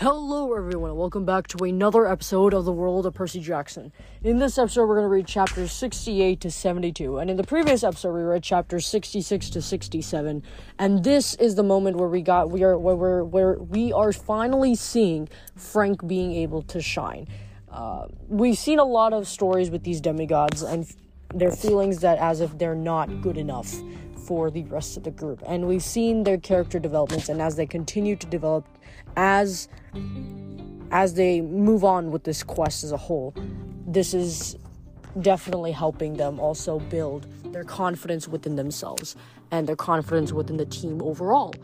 Hello, everyone, and welcome back to another episode of the World of Percy Jackson. In this episode, we're going to read chapters 68 to 72, and in the previous episode, we read chapters 66 to 67. And this is the moment where we got we are where we're where we are finally seeing Frank being able to shine. Uh, we've seen a lot of stories with these demigods and their feelings that as if they're not good enough for the rest of the group, and we've seen their character developments, and as they continue to develop as as they move on with this quest as a whole, this is definitely helping them also build their confidence within themselves and their confidence within the team overall.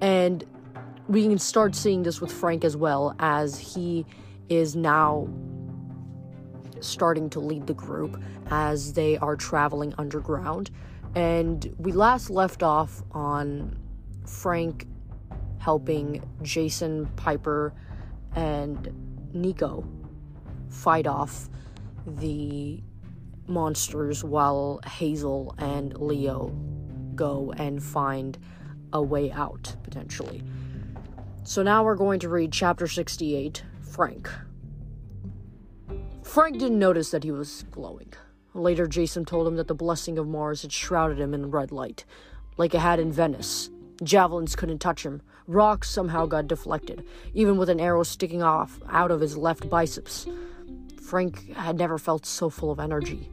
And we can start seeing this with Frank as well as he is now starting to lead the group as they are traveling underground. And we last left off on Frank helping Jason, Piper, and Nico fight off the monsters while Hazel and Leo go and find a way out, potentially. So now we're going to read chapter 68 Frank. Frank didn't notice that he was glowing. Later, Jason told him that the blessing of Mars had shrouded him in red light, like it had in Venice. Javelins couldn't touch him. Rocks somehow got deflected, even with an arrow sticking off out of his left biceps. Frank had never felt so full of energy.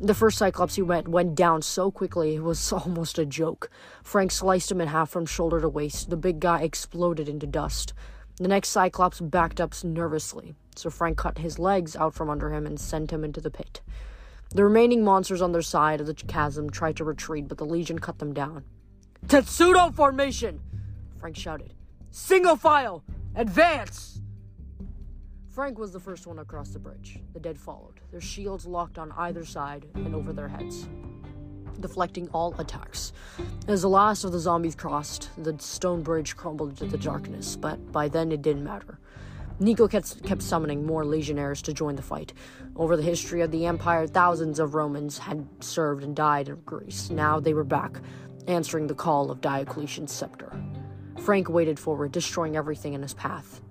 The first Cyclops he met went down so quickly it was almost a joke. Frank sliced him in half from shoulder to waist. The big guy exploded into dust. The next Cyclops backed up nervously, so Frank cut his legs out from under him and sent him into the pit. The remaining monsters on their side of the chasm tried to retreat, but the Legion cut them down. Testudo formation! Frank shouted. Single file! Advance! Frank was the first one across the bridge. The dead followed, their shields locked on either side and over their heads, deflecting all attacks. As the last of the zombies crossed, the stone bridge crumbled into the darkness, but by then it didn't matter. Nico kept, kept summoning more legionnaires to join the fight. Over the history of the Empire, thousands of Romans had served and died in Greece. Now they were back, answering the call of Diocletian's scepter. Frank waded forward, destroying everything in his path.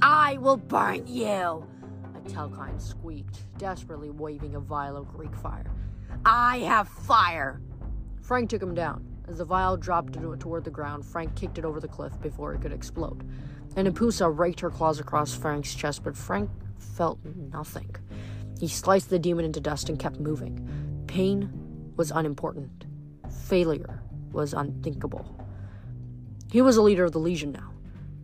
I will burn you! A telkhine squeaked, desperately waving a vial of Greek fire. I have fire! Frank took him down. As the vial dropped toward the ground, Frank kicked it over the cliff before it could explode. And empousa raked her claws across Frank's chest, but Frank felt nothing. He sliced the demon into dust and kept moving. Pain was unimportant. Failure was unthinkable. He was a leader of the Legion now,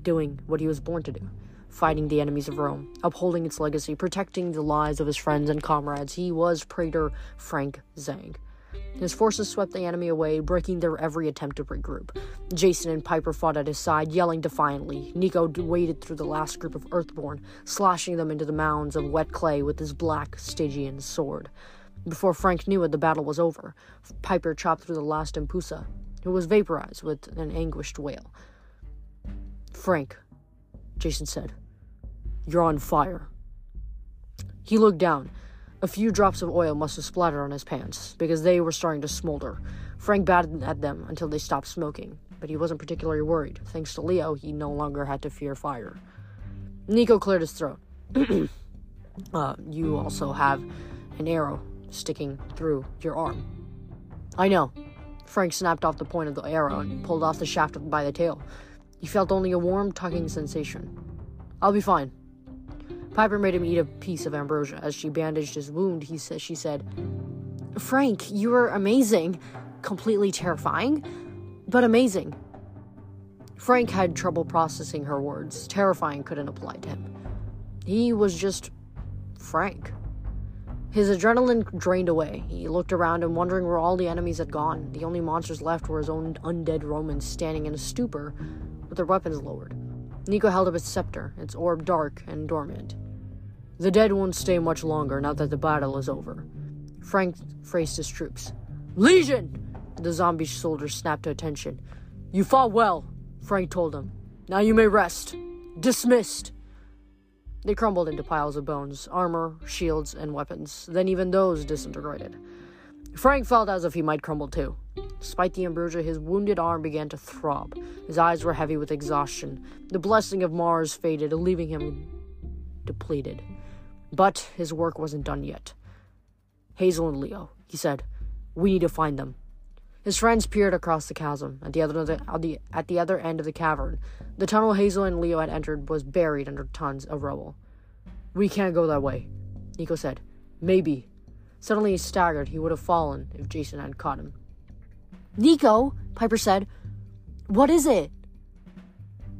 doing what he was born to do fighting the enemies of Rome, upholding its legacy, protecting the lives of his friends and comrades. He was Praetor Frank Zhang. His forces swept the enemy away, breaking their every attempt to regroup. Jason and Piper fought at his side, yelling defiantly. Nico waded through the last group of Earthborn, slashing them into the mounds of wet clay with his black Stygian sword. Before Frank knew it, the battle was over. Piper chopped through the last empousa, who was vaporized with an anguished wail. Frank, Jason said, you're on fire. He looked down. A few drops of oil must have splattered on his pants, because they were starting to smolder. Frank batted at them until they stopped smoking, but he wasn't particularly worried. Thanks to Leo, he no longer had to fear fire. Nico cleared his throat. uh, you also have an arrow sticking through your arm. I know, Frank snapped off the point of the arrow and pulled off the shaft by the tail. He felt only a warm, tugging sensation. I'll be fine. Piper made him eat a piece of ambrosia. As she bandaged his wound, he sa- she said, Frank, you are amazing. Completely terrifying, but amazing. Frank had trouble processing her words. Terrifying couldn't apply to him. He was just Frank. His adrenaline drained away. He looked around him, wondering where all the enemies had gone. The only monsters left were his own undead Romans standing in a stupor with their weapons lowered. Nico held up his scepter, its orb dark and dormant. The dead won't stay much longer now that the battle is over. Frank faced his troops. Legion! The zombie soldiers snapped to attention. You fought well, Frank told them. Now you may rest. Dismissed. They crumbled into piles of bones, armor, shields, and weapons. Then even those disintegrated. Frank felt as if he might crumble too. Despite the ambrosia, his wounded arm began to throb. His eyes were heavy with exhaustion. The blessing of Mars faded, leaving him depleted. But his work wasn't done yet. Hazel and Leo, he said, we need to find them. His friends peered across the chasm. At the other, at the, at the other end of the cavern, the tunnel Hazel and Leo had entered was buried under tons of rubble. We can't go that way, Nico said. Maybe. Suddenly he staggered. He would have fallen if Jason hadn't caught him. Nico, Piper said. What is it?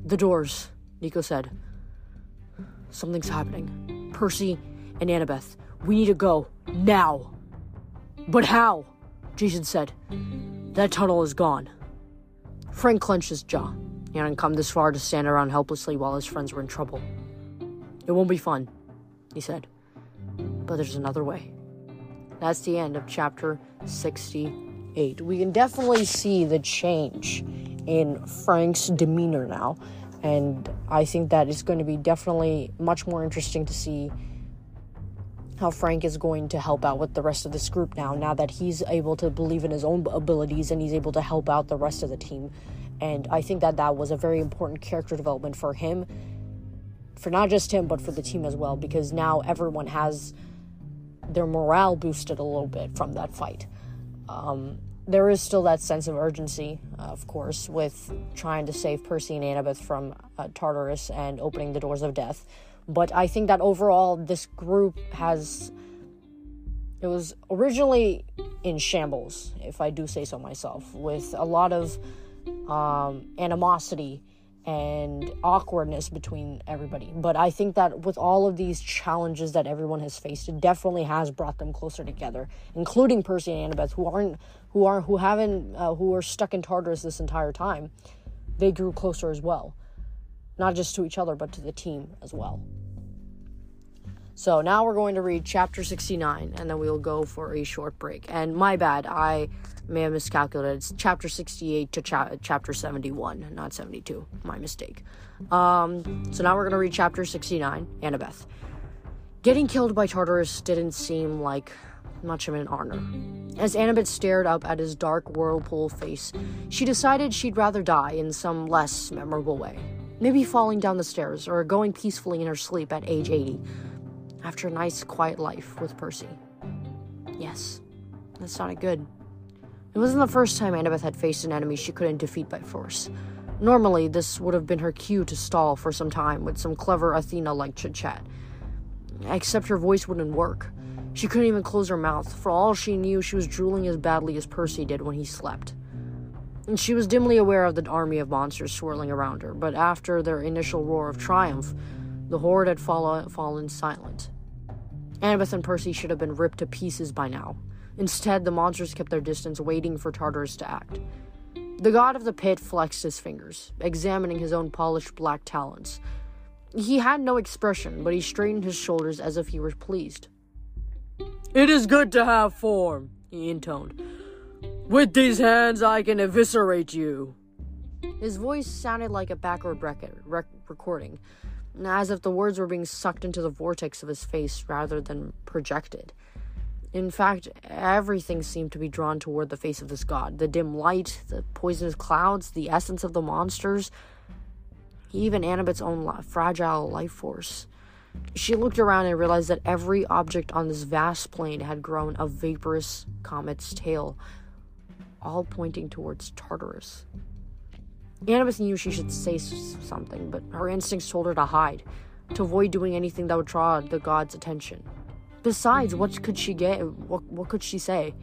The doors, Nico said. Something's happening. Percy and Annabeth, we need to go. Now. But how? Jason said. That tunnel is gone. Frank clenched his jaw. He hadn't come this far to stand around helplessly while his friends were in trouble. It won't be fun, he said. But there's another way. That's the end of chapter 68. We can definitely see the change in Frank's demeanor now. And I think that is going to be definitely much more interesting to see how Frank is going to help out with the rest of this group now, now that he's able to believe in his own abilities and he's able to help out the rest of the team. And I think that that was a very important character development for him, for not just him, but for the team as well, because now everyone has their morale boosted a little bit from that fight. Um, there is still that sense of urgency, uh, of course, with trying to save Percy and Annabeth from uh, Tartarus and opening the doors of death. But I think that overall, this group has. It was originally in shambles, if I do say so myself, with a lot of um, animosity and awkwardness between everybody. But I think that with all of these challenges that everyone has faced, it definitely has brought them closer together, including Percy and Annabeth, who aren't, who are, who haven't, uh, who are stuck in Tartarus this entire time. They grew closer as well, not just to each other, but to the team as well. So now we're going to read chapter 69 and then we'll go for a short break. And my bad, I may have miscalculated. It's chapter 68 to cha- chapter 71, not 72. My mistake. Um, so now we're going to read chapter 69, Annabeth. Getting killed by Tartarus didn't seem like much of an honor. As Annabeth stared up at his dark whirlpool face, she decided she'd rather die in some less memorable way. Maybe falling down the stairs or going peacefully in her sleep at age 80 after a nice, quiet life with Percy. Yes, that sounded good. It wasn't the first time Annabeth had faced an enemy she couldn't defeat by force. Normally, this would have been her cue to stall for some time with some clever Athena like chit chat. Except her voice wouldn't work. She couldn't even close her mouth. For all she knew, she was drooling as badly as Percy did when he slept. And she was dimly aware of the army of monsters swirling around her, but after their initial roar of triumph, the horde had fallen, fallen silent. Annabeth and Percy should have been ripped to pieces by now. Instead, the monsters kept their distance, waiting for Tartarus to act. The god of the pit flexed his fingers, examining his own polished black talons. He had no expression, but he straightened his shoulders as if he were pleased. It is good to have form, he intoned. With these hands, I can eviscerate you. His voice sounded like a backward record, rec- recording, as if the words were being sucked into the vortex of his face rather than projected. In fact, everything seemed to be drawn toward the face of this god the dim light, the poisonous clouds, the essence of the monsters, even Annabeth's own fragile life force. She looked around and realized that every object on this vast plain had grown a vaporous comet's tail, all pointing towards Tartarus. Annabeth knew she should say something, but her instincts told her to hide, to avoid doing anything that would draw the god's attention. Besides, what could she get? What, what could she say?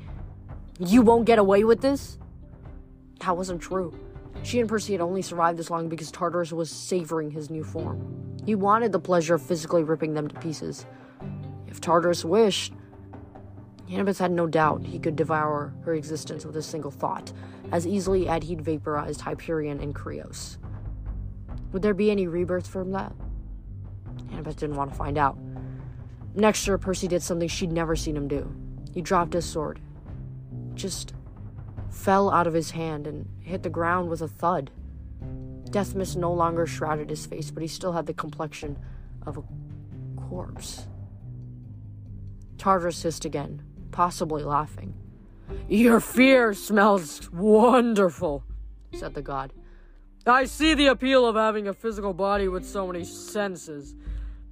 You won't get away with this? That wasn't true. She and Percy had only survived this long because Tartarus was savoring his new form. He wanted the pleasure of physically ripping them to pieces. If Tartarus wished, Annabeth had no doubt he could devour her existence with a single thought, as easily as he'd vaporized Hyperion and Krios. Would there be any rebirth from that? Annabeth didn't want to find out. Next her, Percy did something she'd never seen him do. He dropped his sword. Just fell out of his hand and hit the ground with a thud. Death mist no longer shrouded his face, but he still had the complexion of a corpse. Tartarus hissed again, possibly laughing. Your fear smells wonderful, said the god. I see the appeal of having a physical body with so many senses.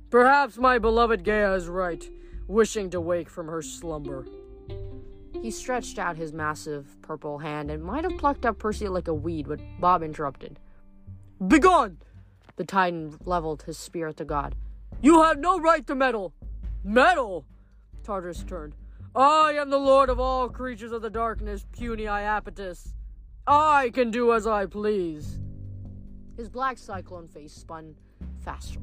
Perhaps my beloved Gaia is right, wishing to wake from her slumber. He stretched out his massive purple hand and might have plucked up Percy like a weed, but Bob interrupted. Begone! The Titan leveled his spear at the god. You have no right to meddle! Meddle! Tartarus turned. I am the lord of all creatures of the darkness, puny Iapetus. I can do as I please. His black cyclone face spun faster.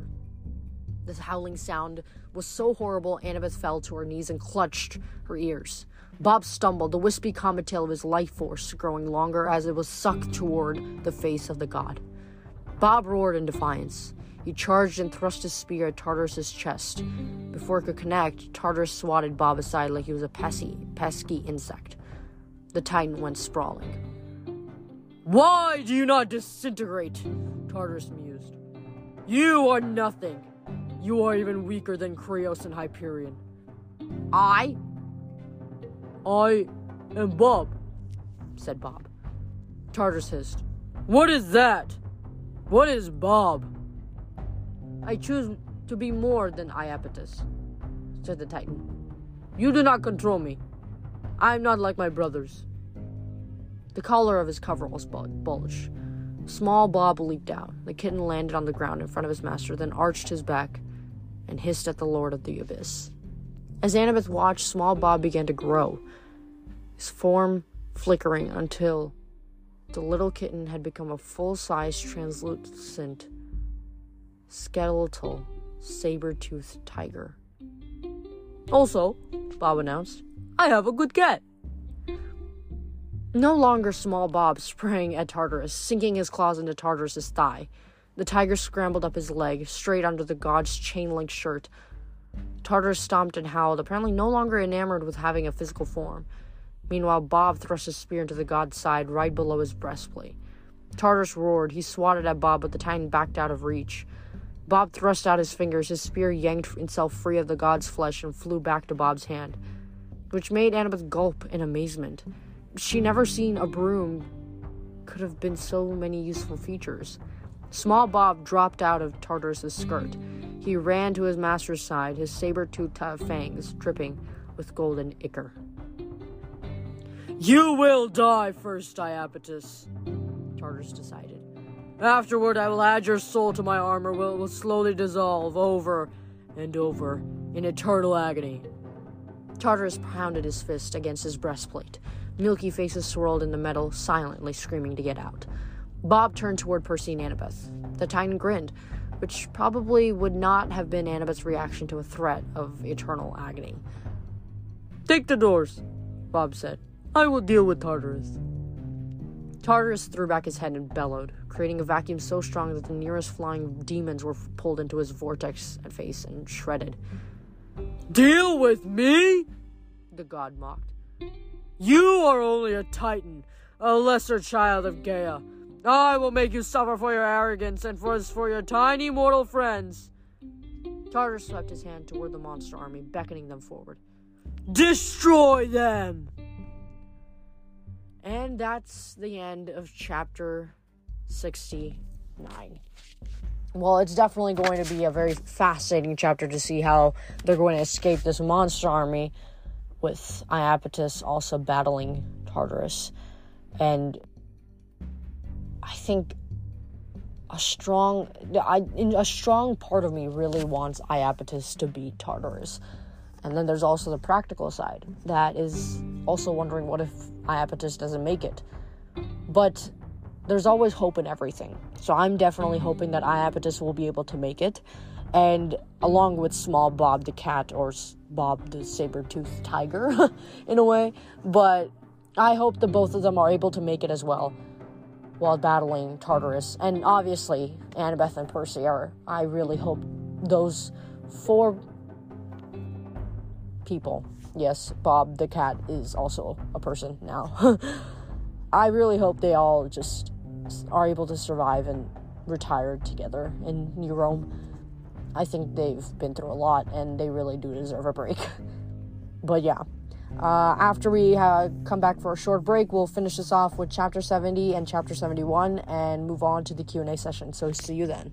The howling sound was so horrible, Annabeth fell to her knees and clutched her ears. Bob stumbled, the wispy comet tail of his life force growing longer as it was sucked toward the face of the god. Bob roared in defiance. He charged and thrust his spear at Tartarus's chest. Before it could connect, Tartarus swatted Bob aside like he was a pesky, pesky insect. The Titan went sprawling. Why do you not disintegrate? Tartarus mused. You are nothing. You are even weaker than Krios and Hyperion. I I am Bob, said Bob. Tartarus hissed. What is that? What is Bob? I choose to be more than Iapetus, said the Titan. You do not control me. I am not like my brothers. The collar of his coveralls bulged. Small Bob leaped out. The kitten landed on the ground in front of his master, then arched his back and hissed at the Lord of the Abyss. As Annabeth watched, small Bob began to grow, his form flickering until the little kitten had become a full sized, translucent, skeletal, saber toothed tiger. Also, Bob announced, I have a good cat. No longer small Bob sprang at Tartarus, sinking his claws into Tartarus's thigh. The tiger scrambled up his leg, straight under the god's chain link shirt, Tartarus stomped and howled, apparently no longer enamored with having a physical form. Meanwhile, Bob thrust his spear into the god's side right below his breastplate. Tartarus roared. He swatted at Bob, but the Titan backed out of reach. Bob thrust out his fingers. His spear yanked itself free of the god's flesh and flew back to Bob's hand, which made Annabeth gulp in amazement. She never seen a broom could have been so many useful features. Small Bob dropped out of Tartarus's skirt. He ran to his master's side, his saber-toothed uh, fangs dripping with golden ichor. You will die first, Iapetus, Tartarus decided. Afterward, I will add your soul to my armor, where it will slowly dissolve over and over in eternal agony. Tartarus pounded his fist against his breastplate. Milky faces swirled in the metal, silently screaming to get out. Bob turned toward Percy and Annabeth. The Titan grinned, which probably would not have been Annabeth's reaction to a threat of eternal agony. Take the doors, Bob said. I will deal with Tartarus. Tartarus threw back his head and bellowed, creating a vacuum so strong that the nearest flying demons were pulled into his vortex and face and shredded. Deal with me? The god mocked. You are only a titan, a lesser child of Gaia. I will make you suffer for your arrogance and for, for your tiny mortal friends. Tartarus swept his hand toward the monster army, beckoning them forward. Destroy them! And that's the end of chapter 69. Well, it's definitely going to be a very fascinating chapter to see how they're going to escape this monster army with Iapetus also battling Tartarus. And I think a strong I a strong part of me really wants Iapetus to beat Tartarus. And then there's also the practical side that is also wondering what if Iapetus doesn't make it. But there's always hope in everything. So I'm definitely hoping that Iapetus will be able to make it. And along with small Bob the cat or Bob the saber-toothed tiger in a way, but I hope that both of them are able to make it as well while battling Tartarus. And obviously, Annabeth and Percy are. I really hope those four people. Yes, Bob the cat is also a person now. I really hope they all just are able to survive and retire together in New Rome. I think they've been through a lot and they really do deserve a break. but yeah, Uh, after we uh, come back for a short break, we'll finish this off with chapter 70 and chapter 71 and move on to the Q&A session. So see you then.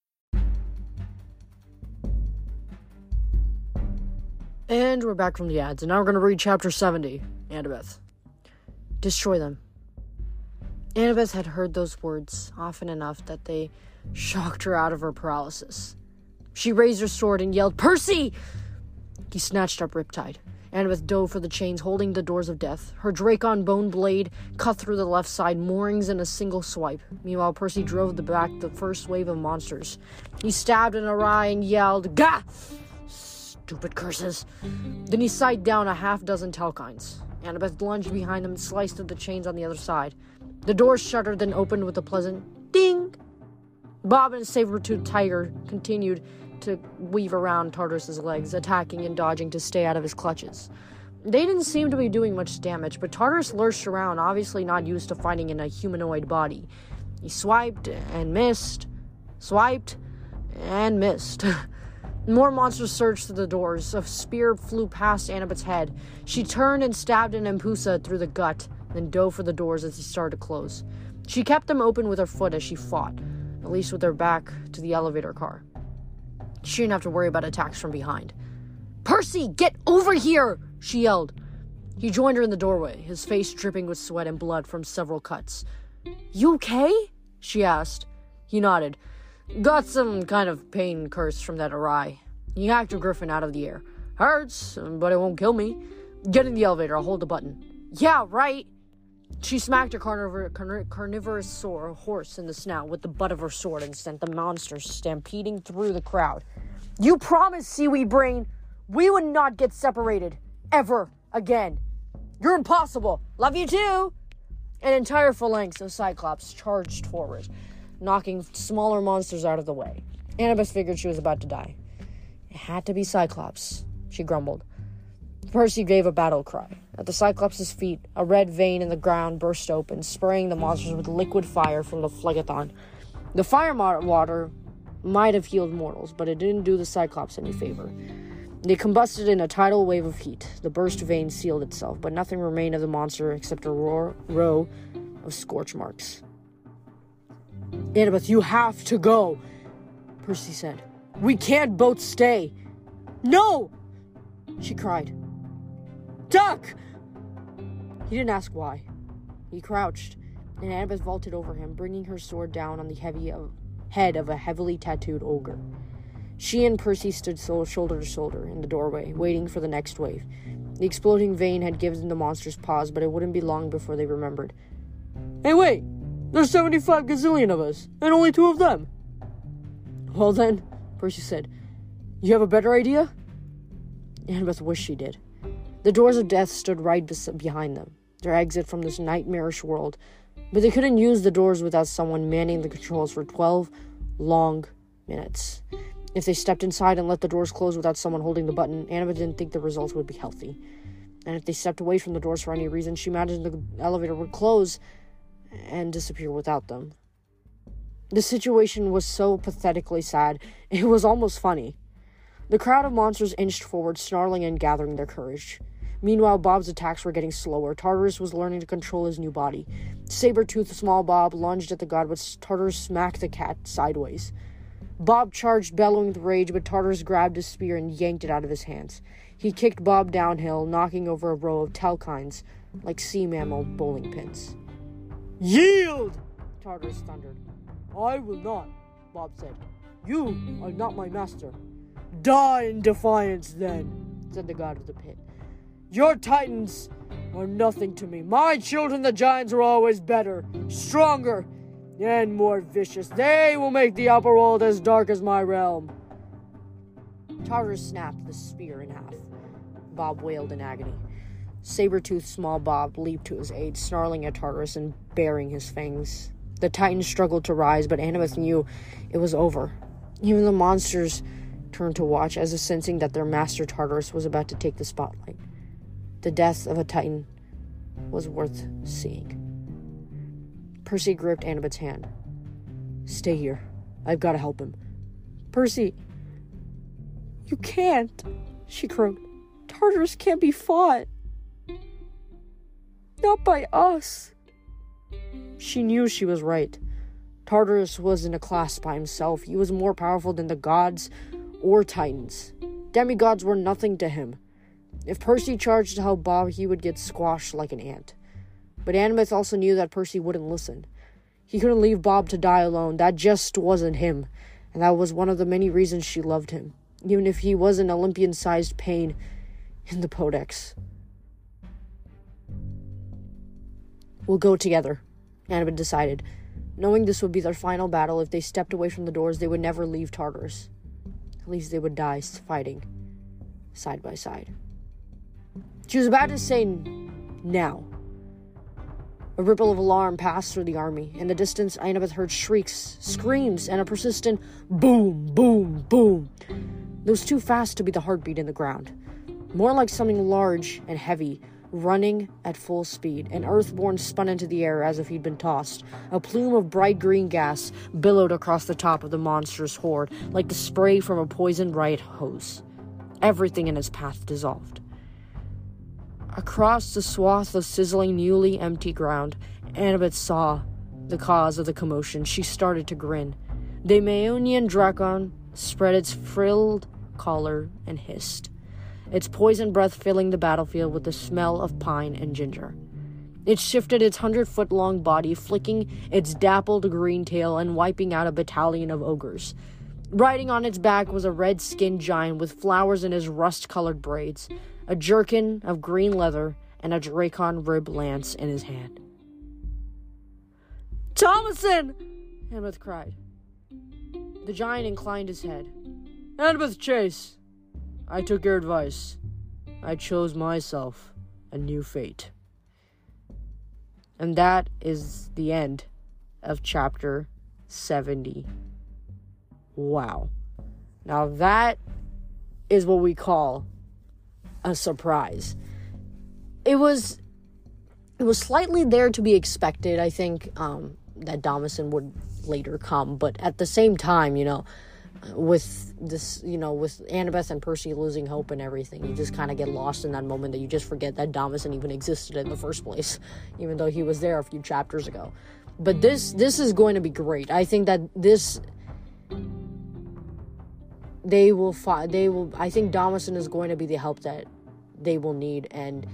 And we're back from the ads, and now we're going to read chapter 70 Annabeth. Destroy them. Annabeth had heard those words often enough that they shocked her out of her paralysis. She raised her sword and yelled, Percy! He snatched up Riptide. Annabeth dove for the chains holding the doors of death. Her drakon bone blade cut through the left side, moorings in a single swipe. Meanwhile, Percy drove the back the first wave of monsters. He stabbed an arai and yelled, Gah! Stupid curses. Then he sighted down a half dozen telkhines. Annabeth lunged behind them and sliced at the chains on the other side. The door shuttered, then opened with a pleasant ding. Bob and saber-toothed tiger continued to weave around Tartarus's legs, attacking and dodging to stay out of his clutches. They didn't seem to be doing much damage, but Tartarus lurched around, obviously not used to fighting in a humanoid body. He swiped and missed, swiped and missed. More monsters surged through the doors. A spear flew past Annabeth's head. She turned and stabbed an empousa through the gut, then dove for the doors as they started to close. She kept them open with her foot as she fought, at least with her back to the elevator car. She didn't have to worry about attacks from behind. Percy, get over here! she yelled. He joined her in the doorway, his face dripping with sweat and blood from several cuts. You okay? she asked. He nodded. Got some kind of pain curse from that arai. He hacked a griffin out of the air. Hurts, but it won't kill me. Get in the elevator, I'll hold the button. Yeah, right. She smacked a carnivor- carn- carnivorous sore horse in the snout with the butt of her sword and sent the monster stampeding through the crowd. You promised, Seaweed Brain, we would not get separated. Ever again. You're impossible. Love you too. An entire phalanx of Cyclops charged forward knocking smaller monsters out of the way. Annabeth figured she was about to die. It had to be Cyclops, she grumbled. Percy gave a battle cry. At the Cyclops' feet, a red vein in the ground burst open, spraying the monsters with liquid fire from the phlegethon. The fire water might have healed mortals, but it didn't do the Cyclops any favor. They combusted in a tidal wave of heat. The burst vein sealed itself, but nothing remained of the monster except a row of scorch marks. Annabeth, you have to go, Percy said. We can't both stay. No! She cried. Duck! He didn't ask why. He crouched, and Annabeth vaulted over him, bringing her sword down on the heavy uh, head of a heavily tattooed ogre. She and Percy stood shoulder to shoulder in the doorway, waiting for the next wave. The exploding vein had given the monsters pause, but it wouldn't be long before they remembered. Hey, wait! There's 75 gazillion of us, and only two of them. Well then, Percy said, you have a better idea? Annabeth wished she did. The doors of death stood right behind them, their exit from this nightmarish world, but they couldn't use the doors without someone manning the controls for 12 long minutes. If they stepped inside and let the doors close without someone holding the button, Annabeth didn't think the results would be healthy. And if they stepped away from the doors for any reason, she imagined the elevator would close and disappear without them. The situation was so pathetically sad, it was almost funny. The crowd of monsters inched forward, snarling and gathering their courage. Meanwhile, Bob's attacks were getting slower. Tartarus was learning to control his new body. Saber-toothed small Bob lunged at the god, but Tartarus smacked the cat sideways. Bob charged, bellowing with rage, but Tartarus grabbed his spear and yanked it out of his hands. He kicked Bob downhill, knocking over a row of telkhines like sea mammal bowling pins. Yield! Tartarus thundered. I will not, Bob said. You are not my master. Die in defiance, then, said the god of the pit. Your titans are nothing to me. My children, the giants, are always better, stronger, and more vicious. They will make the upper world as dark as my realm. Tartarus snapped the spear in half. Bob wailed in agony. Saber-toothed small Bob leaped to his aid, snarling at Tartarus and baring his fangs. The Titans struggled to rise, but Annabeth knew it was over. Even the monsters turned to watch, as if sensing that their master Tartarus was about to take the spotlight. The death of a Titan was worth seeing. Percy gripped Annabeth's hand. Stay here. I've got to help him. Percy, you can't, she croaked. Tartarus can't be fought. Not by us. She knew she was right. Tartarus was in a class by himself. He was more powerful than the gods or titans. Demigods were nothing to him. If Percy charged to help Bob, he would get squashed like an ant. But Annabeth also knew that Percy wouldn't listen. He couldn't leave Bob to die alone. That just wasn't him. And that was one of the many reasons she loved him, even if he was an Olympian sized pain in the Podex. We'll go together, Annabeth decided. Knowing this would be their final battle, if they stepped away from the doors, they would never leave Tartarus. At least they would die fighting, side by side. She was about to say now. A ripple of alarm passed through the army. In the distance, Annabeth heard shrieks, screams, and a persistent boom, boom, boom. It was too fast to be the heartbeat in the ground. More like something large and heavy, running at full speed. An earthborn spun into the air as if he'd been tossed. A plume of bright green gas billowed across the top of the monstrous horde, like the spray from a poisoned riot hose. Everything in its path dissolved. Across the swath of sizzling, newly empty ground, Annabeth saw the cause of the commotion. She started to grin. The Maeonian Drakon spread its frilled collar and hissed, its poison breath filling the battlefield with the smell of pine and ginger. It shifted its hundred foot long body, flicking its dappled green tail and wiping out a battalion of ogres. Riding on its back was a red skinned giant with flowers in his rust colored braids a jerkin of green leather, and a drakon rib lance in his hand. Damasen! Annabeth cried. The giant inclined his head. Annabeth Chase, I took your advice. I chose myself a new fate. And that is the end of chapter 70. Wow. Now that is what we call a surprise. It was it was slightly there to be expected. I think um, that Damasen would later come, but at the same time, you know, with this, you know, with Annabeth and Percy losing hope and everything, you just kind of get lost in that moment that you just forget that Damasen even existed in the first place, even though he was there a few chapters ago. But this this is going to be great. I think that this they will find they will I think Damasen is going to be the help that they will need and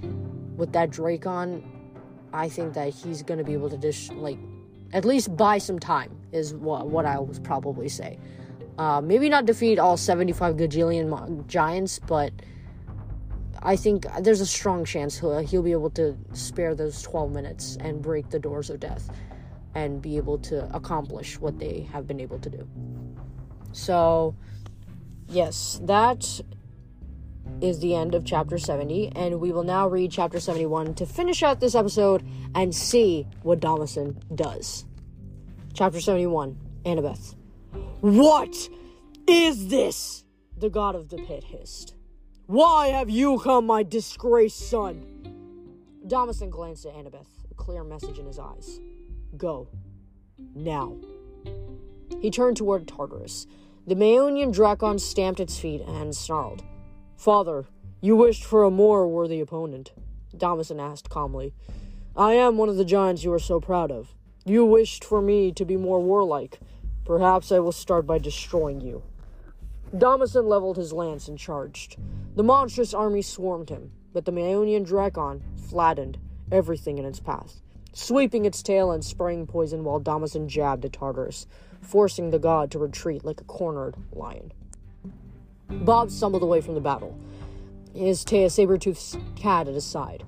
with that Drakon I think that he's going to be able to just like at least buy some time is what what I would probably say. Uh, maybe not defeat all 75 gajillion giants, but I think there's a strong chance he'll, he'll be able to spare those 12 minutes and break the doors of death and be able to accomplish what they have been able to do. So, yes, that is the end of chapter 70, and we will now read chapter 71 to finish out this episode and see what Damasen does. Chapter 71 Annabeth. What is this? The god of the pit hissed. Why have you come, my disgraced son? Damasen glanced at Annabeth, a clear message in his eyes. Go. Now. He turned toward Tartarus. The Maeonian Drakon stamped its feet and snarled. Father, you wished for a more worthy opponent, Damasen asked calmly. I am one of the giants you are so proud of. You wished for me to be more warlike. Perhaps I will start by destroying you. Damasen leveled his lance and charged. The monstrous army swarmed him, but the Maeonian Drakon flattened everything in its path, sweeping its tail and spraying poison while Damasen jabbed at Tartarus, forcing the god to retreat like a cornered lion. Bob stumbled away from the battle, his saber-toothed cat at his side.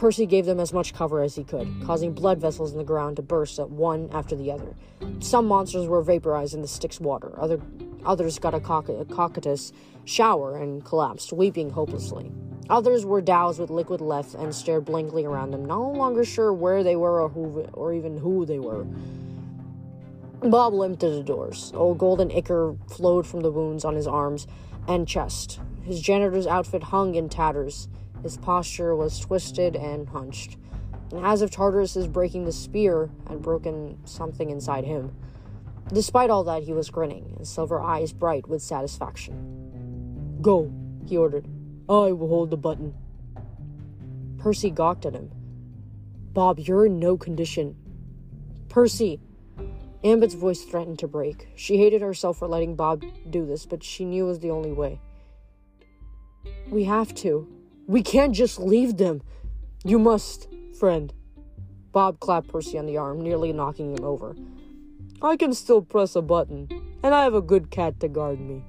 Percy gave them as much cover as he could, causing blood vessels in the ground to burst at one after the other. Some monsters were vaporized in the Styx water, other, others got a, cock- a shower and collapsed, weeping hopelessly. Others were doused with liquid Lethe and stared blankly around them, no longer sure where they were or, who, or even who they were. Bob limped to the doors. Old golden ichor flowed from the wounds on his arms and chest. His janitor's outfit hung in tatters. His posture was twisted and hunched, and as if Tartarus's breaking the spear had broken something inside him. Despite all that, he was grinning, his silver eyes bright with satisfaction. Go, he ordered. I will hold the button. Percy gawked at him. Bob, you're in no condition. Percy! Annabeth's voice threatened to break. She hated herself for letting Bob do this, but she knew it was the only way. We have to. We can't just leave them. You must, friend. Bob clapped Percy on the arm, nearly knocking him over. I can still press a button, and I have a good cat to guard me.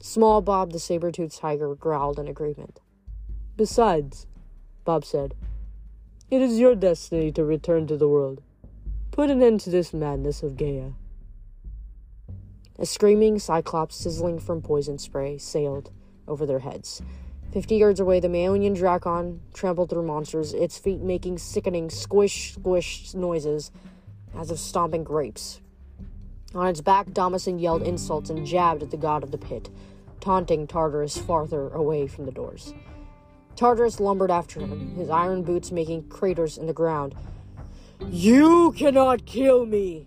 Small Bob the saber-toothed tiger growled in agreement. Besides, Bob said, it is your destiny to return to the world. Put an end to this madness of Gaia. A screaming cyclops sizzling from poison spray sailed over their heads. Fifty yards away, the Maeonian Drakon trampled through monsters, its feet making sickening squish squish noises as of stomping grapes. On its back, Damasen yelled insults and jabbed at the god of the pit, taunting Tartarus farther away from the doors. Tartarus lumbered after him, his iron boots making craters in the ground. You cannot kill me,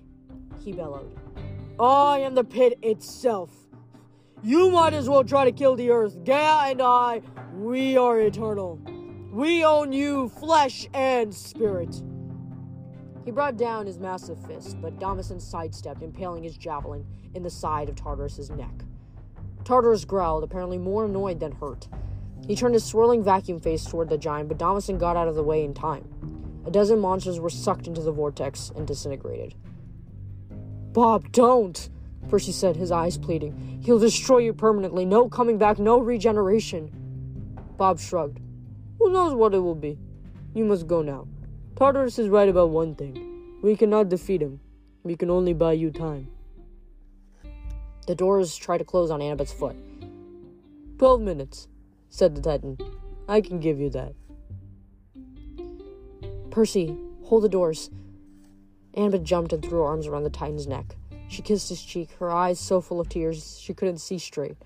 he bellowed. I am the pit itself. You might as well try to kill the earth. Gaia and I, we are eternal. We own you, flesh and spirit. He brought down his massive fist, but Damasen sidestepped, impaling his javelin in the side of Tartarus's neck. Tartarus growled, apparently more annoyed than hurt. He turned his swirling vacuum face toward the giant, but Damasen got out of the way in time. A dozen monsters were sucked into the vortex and disintegrated. Bob, don't! Percy said, his eyes pleading. He'll destroy you permanently. No coming back, no regeneration. Bob shrugged. Who knows what it will be? You must go now. Tartarus is right about one thing. We cannot defeat him. We can only buy you time. The doors tried to close on Annabeth's foot. Twelve minutes, said the Titan. I can give you that. Percy, hold the doors. Annabeth jumped and threw her arms around the Titan's neck. She kissed his cheek, her eyes so full of tears she couldn't see straight.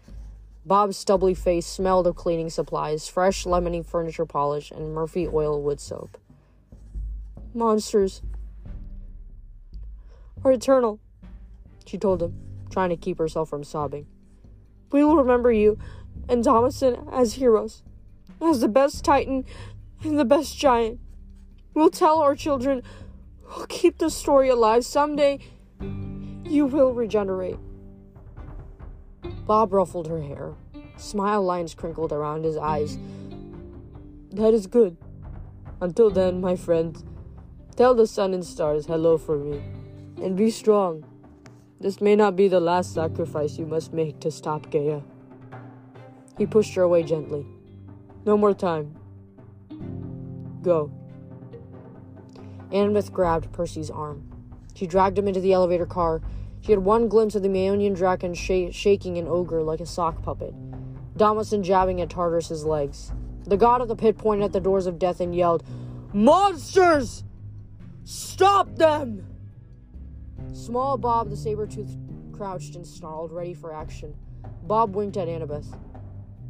Bob's stubbly face smelled of cleaning supplies, fresh lemony furniture polish, and Murphy oil wood soap. Monsters are eternal, she told him, trying to keep herself from sobbing. We will remember you and Damasen as heroes, as the best Titan and the best giant. We'll tell our children, we'll keep the story alive someday you will regenerate. Bob ruffled her hair. Smile lines crinkled around his eyes. That is good. Until then, my friend, tell the sun and stars hello for me. And be strong. This may not be the last sacrifice you must make to stop Gaia. He pushed her away gently. No more time. Go. Annabeth grabbed Percy's arm. She dragged him into the elevator car. She had one glimpse of the Maeonian dragon sh- shaking an ogre like a sock puppet. Damasen jabbing at Tartarus's legs. The god of the pit pointed at the doors of death and yelled, Monsters! Stop them! Small Bob the saber-toothed crouched and snarled, ready for action. Bob winked at Annabeth.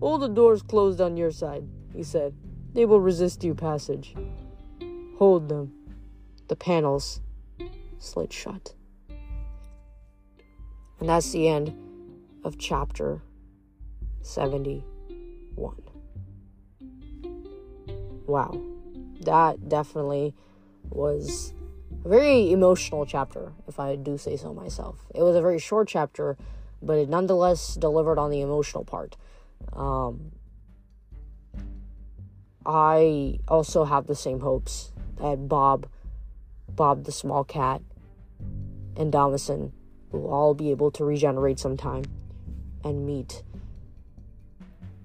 All the doors closed on your side, he said. They will resist you passage. Hold them. The panels slid shut. And that's the end of chapter 71. Wow. That definitely was a very emotional chapter, if I do say so myself. It was a very short chapter, but it nonetheless delivered on the emotional part. Um, I also have the same hopes that Bob, Bob the small cat, and Damasen will all be able to regenerate sometime and meet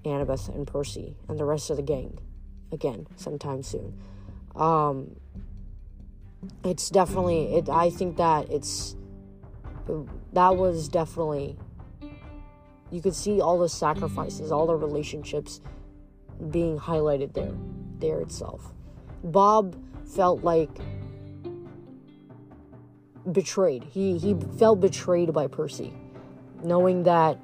Annabeth and Percy and the rest of the gang again sometime soon. Um, it's definitely it. I think that it's that was definitely you could see all the sacrifices, all the relationships being highlighted there, there itself. Bob felt like betrayed. He he felt betrayed by Percy, knowing that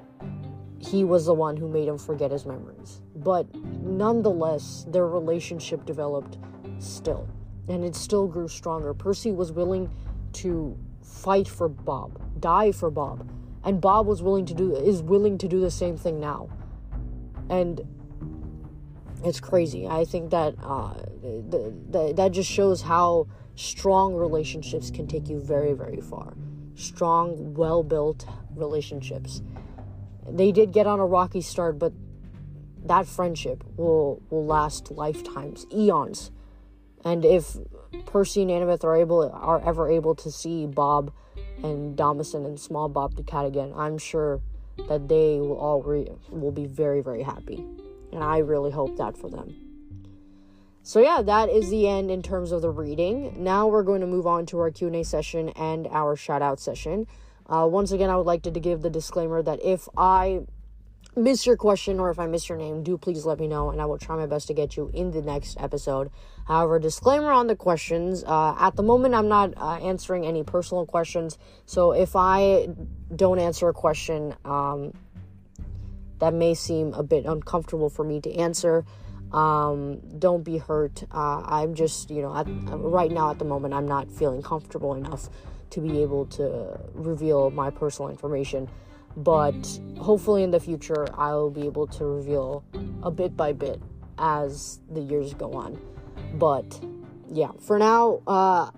he was the one who made him forget his memories. But nonetheless, their relationship developed still, and it still grew stronger. Percy was willing to fight for Bob, die for Bob, and Bob was willing to do is willing to do the same thing now. And it's crazy. I think that uh, the, the, that just shows how strong relationships can take you very, very far. Strong, well built relationships. They did get on a rocky start, but that friendship will will last lifetimes, eons. And if Percy and Annabeth are able are ever able to see Bob and Damasen and Small Bob the cat again, I'm sure that they will all re- will be very very happy, and I really hope that for them. So yeah, that is the end in terms of the reading. Now we're going to move on to our Q and A session and our shout out session. Uh, once again, I would like to, to give the disclaimer that if I miss your question or if I miss your name, do please let me know and I will try my best to get you in the next episode. However, disclaimer on the questions uh, at the moment, I'm not uh, answering any personal questions. So if I don't answer a question um, that may seem a bit uncomfortable for me to answer, um, don't be hurt. Uh, I'm just, you know, at, right now at the moment, I'm not feeling comfortable enough to be able to reveal my personal information. But hopefully, in the future, I'll be able to reveal a bit by bit as the years go on. But yeah, for now, uh,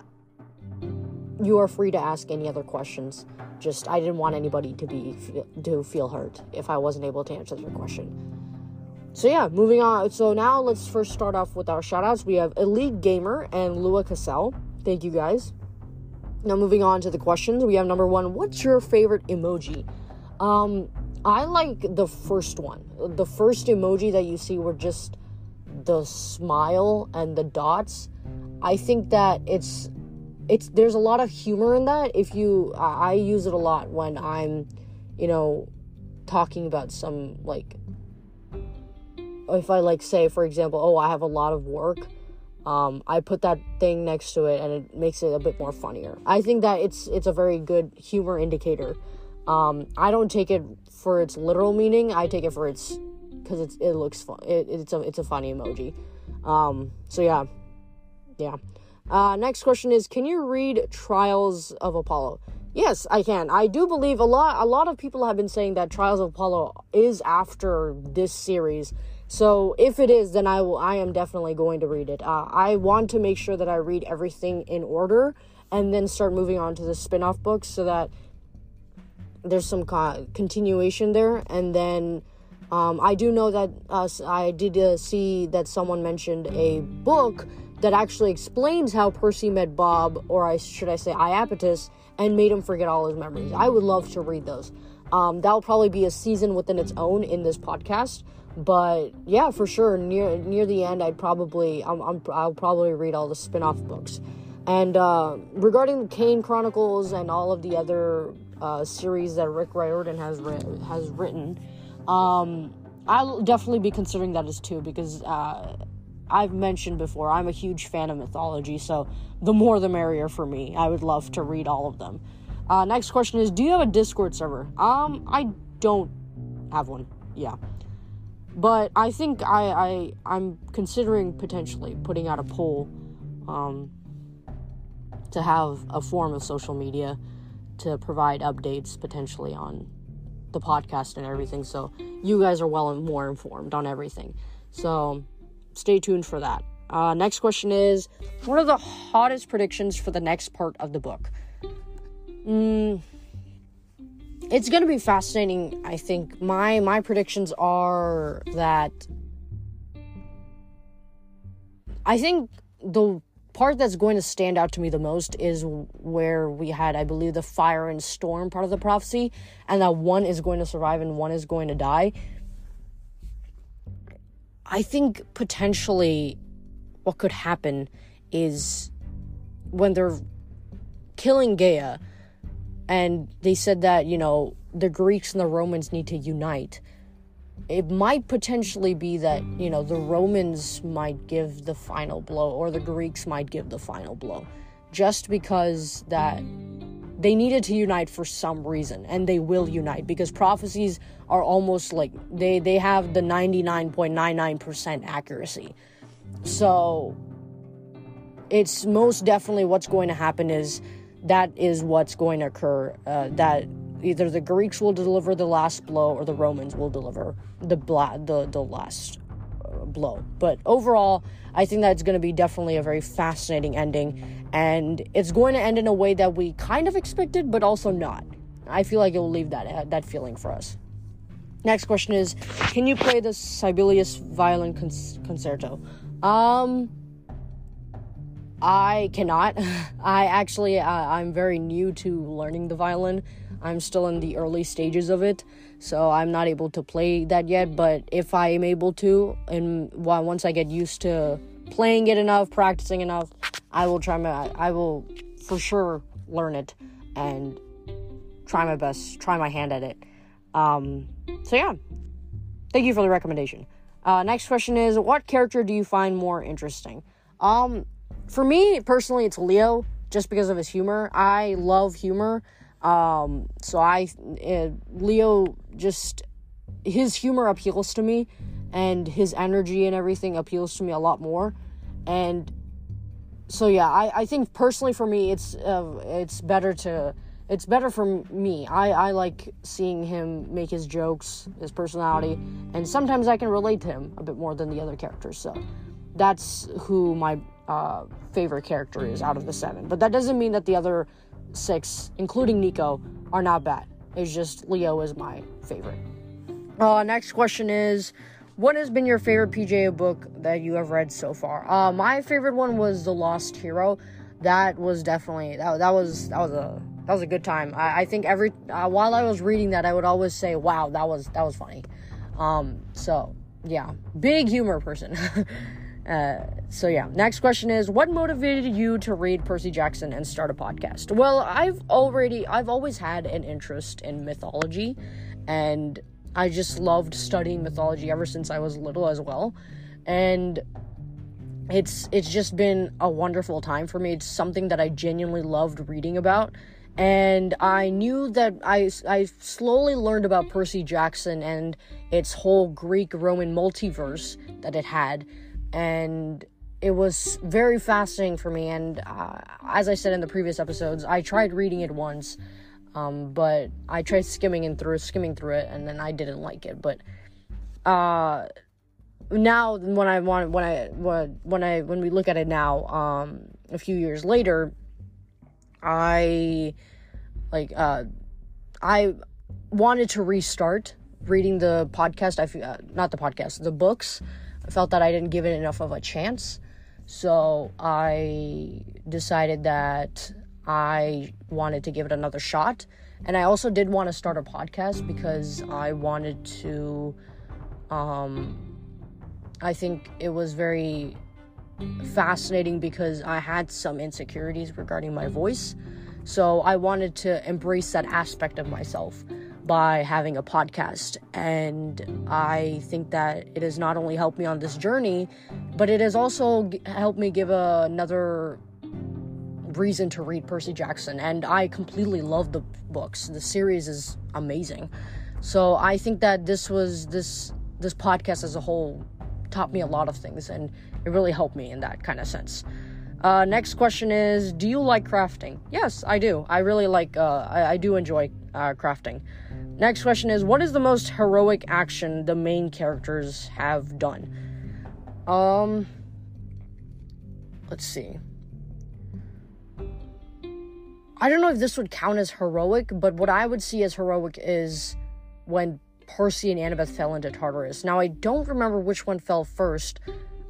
you are free to ask any other questions. Just I didn't want anybody to be to feel hurt if I wasn't able to answer their question. So yeah, moving on. So now let's first start off with our shoutouts. We have Elite Gamer and Lua Cassell. Thank you guys. Now moving on to the questions, we have number one. What's your favorite emoji? Um, I like the first one. The first emoji that you see were just the smile and the dots. I think that it's it's there's a lot of humor in that. If you, I, I use it a lot when I'm, you know, talking about some like if I like say for example, oh, I have a lot of work um, I put that thing next to it and it makes it a bit more funnier. I think that it's it's a very good humor indicator. Um, I don't take it for its literal meaning. I take it for its because it's it looks fun. It, it's a it's a funny emoji. Um, so yeah, yeah. Uh, next question is: Can you read Trials of Apollo? Yes, I can. I do believe a lot. A lot of people have been saying that Trials of Apollo is after this series so if it is, then I will. I am definitely going to read it. Uh, I want to make sure that I read everything in order and then start moving on to the spin-off books so that there's some co- continuation there. And then um, I do know that uh, I did uh, see that someone mentioned a book that actually explains how Percy met Bob, or I should I say Iapetus, and made him forget all his memories. I would love to read those. Um, that'll probably be a season within its own in this podcast but yeah for sure near near the end i'd probably I'm, I'm, i'll probably read all the spin-off books. And uh, regarding the kane chronicles and all of the other uh, series that rick riordan has ri- has written um, i'll definitely be considering that as too because uh, i've mentioned before i'm a huge fan of mythology so the more the merrier for me. I would love to read all of them. Uh, next question is do you have a discord server? Um i don't have one. Yeah but I think I, I I'm considering potentially putting out a poll um, to have a form of social media to provide updates potentially on the podcast and everything. So you guys are well and more informed on everything. So stay tuned for that. Uh, next question is What are the hottest predictions for the next part of the book? Mm, it's going to be fascinating, I think. My my predictions are that I think the part that's going to stand out to me the most is where we had, I believe, the fire and storm part of the prophecy, and that one is going to survive and one is going to die. I think potentially what could happen is when they're killing Gaia, and they said that, you know, the Greeks and the Romans need to unite. It might potentially be that you know the romans might give the final blow or the greeks might give the final blow just because that they needed to unite for some reason and they will unite because prophecies are almost like they they have the 99.99% accuracy. So it's most definitely what's going to happen is that is what's going to occur uh, that either the Greeks will deliver the last blow or the Romans will deliver the bla- the the last uh, blow. But overall, I think that's going to be definitely a very fascinating ending, and it's going to end in a way that we kind of expected, but also not. I feel like it will leave that uh, that feeling for us. Next question is, can you play the Sibelius violin con- concerto? Um, I cannot. I actually, uh, I'm very new to learning the violin. I'm still in the early stages of it, so I'm not able to play that yet. But if I am able to, and once I get used to playing it enough, practicing enough, I will try my, I will for sure learn it and try my best, try my hand at it. Um, so yeah, thank you for the recommendation. Uh, next question is, what character do you find more interesting? Um, for me personally, it's Leo, just because of his humor. I love humor um, so I, Leo just, his humor appeals to me and his energy and everything appeals to me a lot more. And so yeah, I, I think personally for me, it's, uh, it's better to, it's better for me. I, I like seeing him make his jokes, his personality, and sometimes I can relate to him a bit more than the other characters. So that's who my uh, favorite character is out of the seven. But that doesn't mean that the other six, including Nico, are not bad. It's just Leo is my favorite. Uh, next question is What has been your favorite PJA book that you have read so far? Uh, my favorite one was The Lost Hero. That was definitely that, that was that was a that was a good time. I, I think every uh, while I was reading that, I would always say, "Wow, that was that was funny." Um, so yeah, big humor person. Uh, so yeah, next question is what motivated you to read Percy Jackson and start a podcast? Well, I've already I've always had an interest in mythology and I just loved studying mythology ever since I was little as well. And it's it's just been a wonderful time for me. It's something that I genuinely loved reading about. And I knew that I, I slowly learned about Percy Jackson and its whole Greek Roman multiverse that it had and it was very fascinating for me. And uh, as I said in the previous episodes, I tried reading it once, um, but I tried skimming and through skimming through it, and then I didn't like it. But uh, now, when I want when I when I when we look at it now, um, a few years later, I like uh, I wanted to restart reading the podcast. I uh, not the podcast, the books I felt that I didn't give it enough of a chance. So I decided that I wanted to give it another shot. And I also did want to start a podcast because I wanted to um I think it was very fascinating because I had some insecurities regarding my voice. So I wanted to embrace that aspect of myself by having a podcast. And I think that it has not only helped me on this journey, but it has also g- helped me give a, another reason to read Percy Jackson. And I completely love the books. The series is amazing. So I think that this was this this podcast as a whole taught me a lot of things and it really helped me in that kind of sense. Uh, next question is Do you like crafting? Yes, I do. I really like, uh, I, I do enjoy uh, crafting. Next question is What is the most heroic action the main characters have done? Um, let's see. I don't know if this would count as heroic, but what I would see as heroic is when Percy and Annabeth fell into Tartarus. Now, I don't remember which one fell first.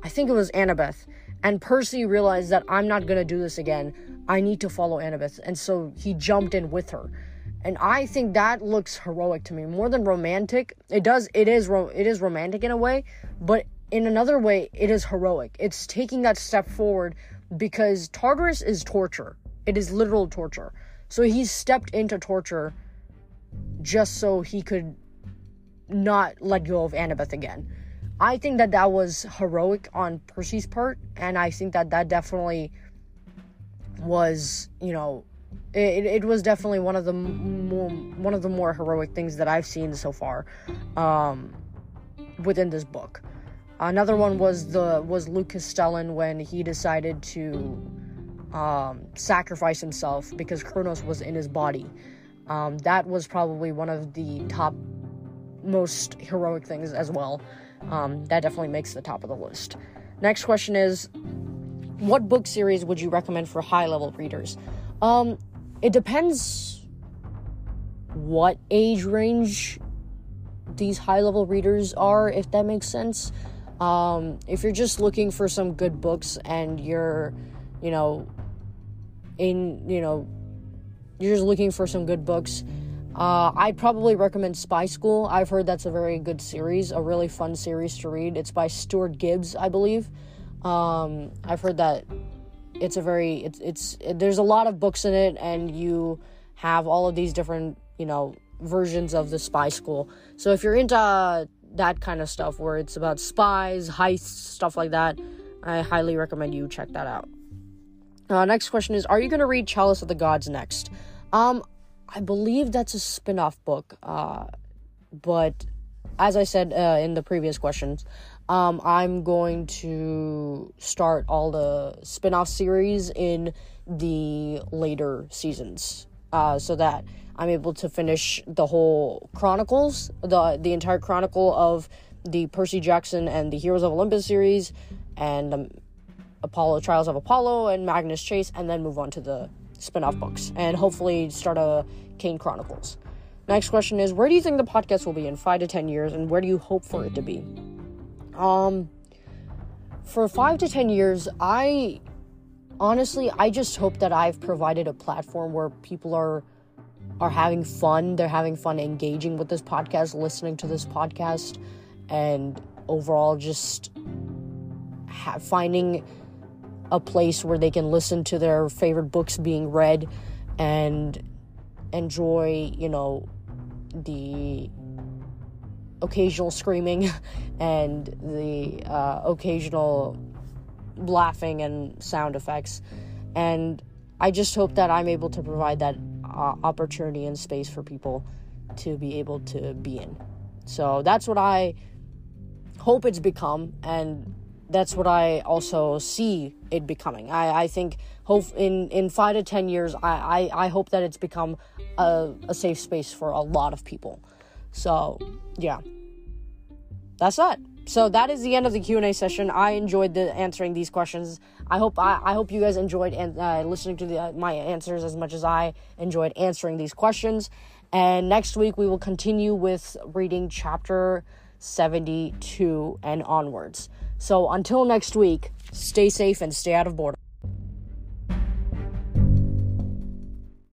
I think it was Annabeth. And Percy realized that I'm not going to do this again. I need to follow Annabeth. And so he jumped in with her. And I think that looks heroic to me more than romantic. It does it is ro- it is romantic in a way, but in another way it is heroic. It's taking that step forward because Tartarus is torture. It is literal torture. So he stepped into torture just so he could not let go of Annabeth again. I think that that was heroic on Percy's part, and I think that that definitely was, you know, it, it was definitely one of the more one of the more heroic things that I've seen so far um, within this book. Another one was the was Luke Castellan when he decided to um, sacrifice himself because Kronos was in his body. Um, that was probably one of the top most heroic things as well. Um, that definitely makes the top of the list. Next question is What book series would you recommend for high level readers? Um, it depends what age range these high level readers are, if that makes sense. Um, if you're just looking for some good books and you're, you know, in, you know, you're just looking for some good books, uh, I'd probably recommend Spy School. I've heard that's a very good series, a really fun series to read. It's by Stuart Gibbs, I believe. Um, I've heard that it's a very it's it's it, there's a lot of books in it, and you have all of these different you know versions of the Spy School. So if you're into that kind of stuff, where it's about spies, heists, stuff like that, I highly recommend you check that out. Uh, next question is: Are you going to read Chalice of the Gods next? Um, I believe that's a spin-off book. Uh, but as I said uh, in the previous questions, um, I'm going to start all the spin-off series in the later seasons, uh, so that I'm able to finish the whole chronicles, the the entire chronicle of the Percy Jackson and the Heroes of Olympus series, and um, Apollo Trials of Apollo and Magnus Chase, and then move on to the spin-off books and hopefully start a Kane Chronicles. Next question is where do you think the podcast will be in 5 to 10 years and where do you hope for it to be? Um for 5 to 10 years, I honestly I just hope that I've provided a platform where people are are having fun, they're having fun engaging with this podcast, listening to this podcast and overall just ha- finding a place where they can listen to their favorite books being read and enjoy, you know, the occasional screaming and the uh, occasional laughing and sound effects. And I just hope that I'm able to provide that uh, opportunity and space for people to be able to be in. So that's what I hope it's become. And that's what I also see it becoming. I, I think hope in, in five to ten years I, I, I hope that it's become a, a safe space for a lot of people. So yeah. That's that. So that is the end of the Q and A session. I enjoyed the answering these questions. I hope I, I hope you guys enjoyed uh, listening to the, uh, my answers as much as I enjoyed answering these questions. And next week we will continue with reading chapter 72 and onwards. So until next week, stay safe and stay out of boredom.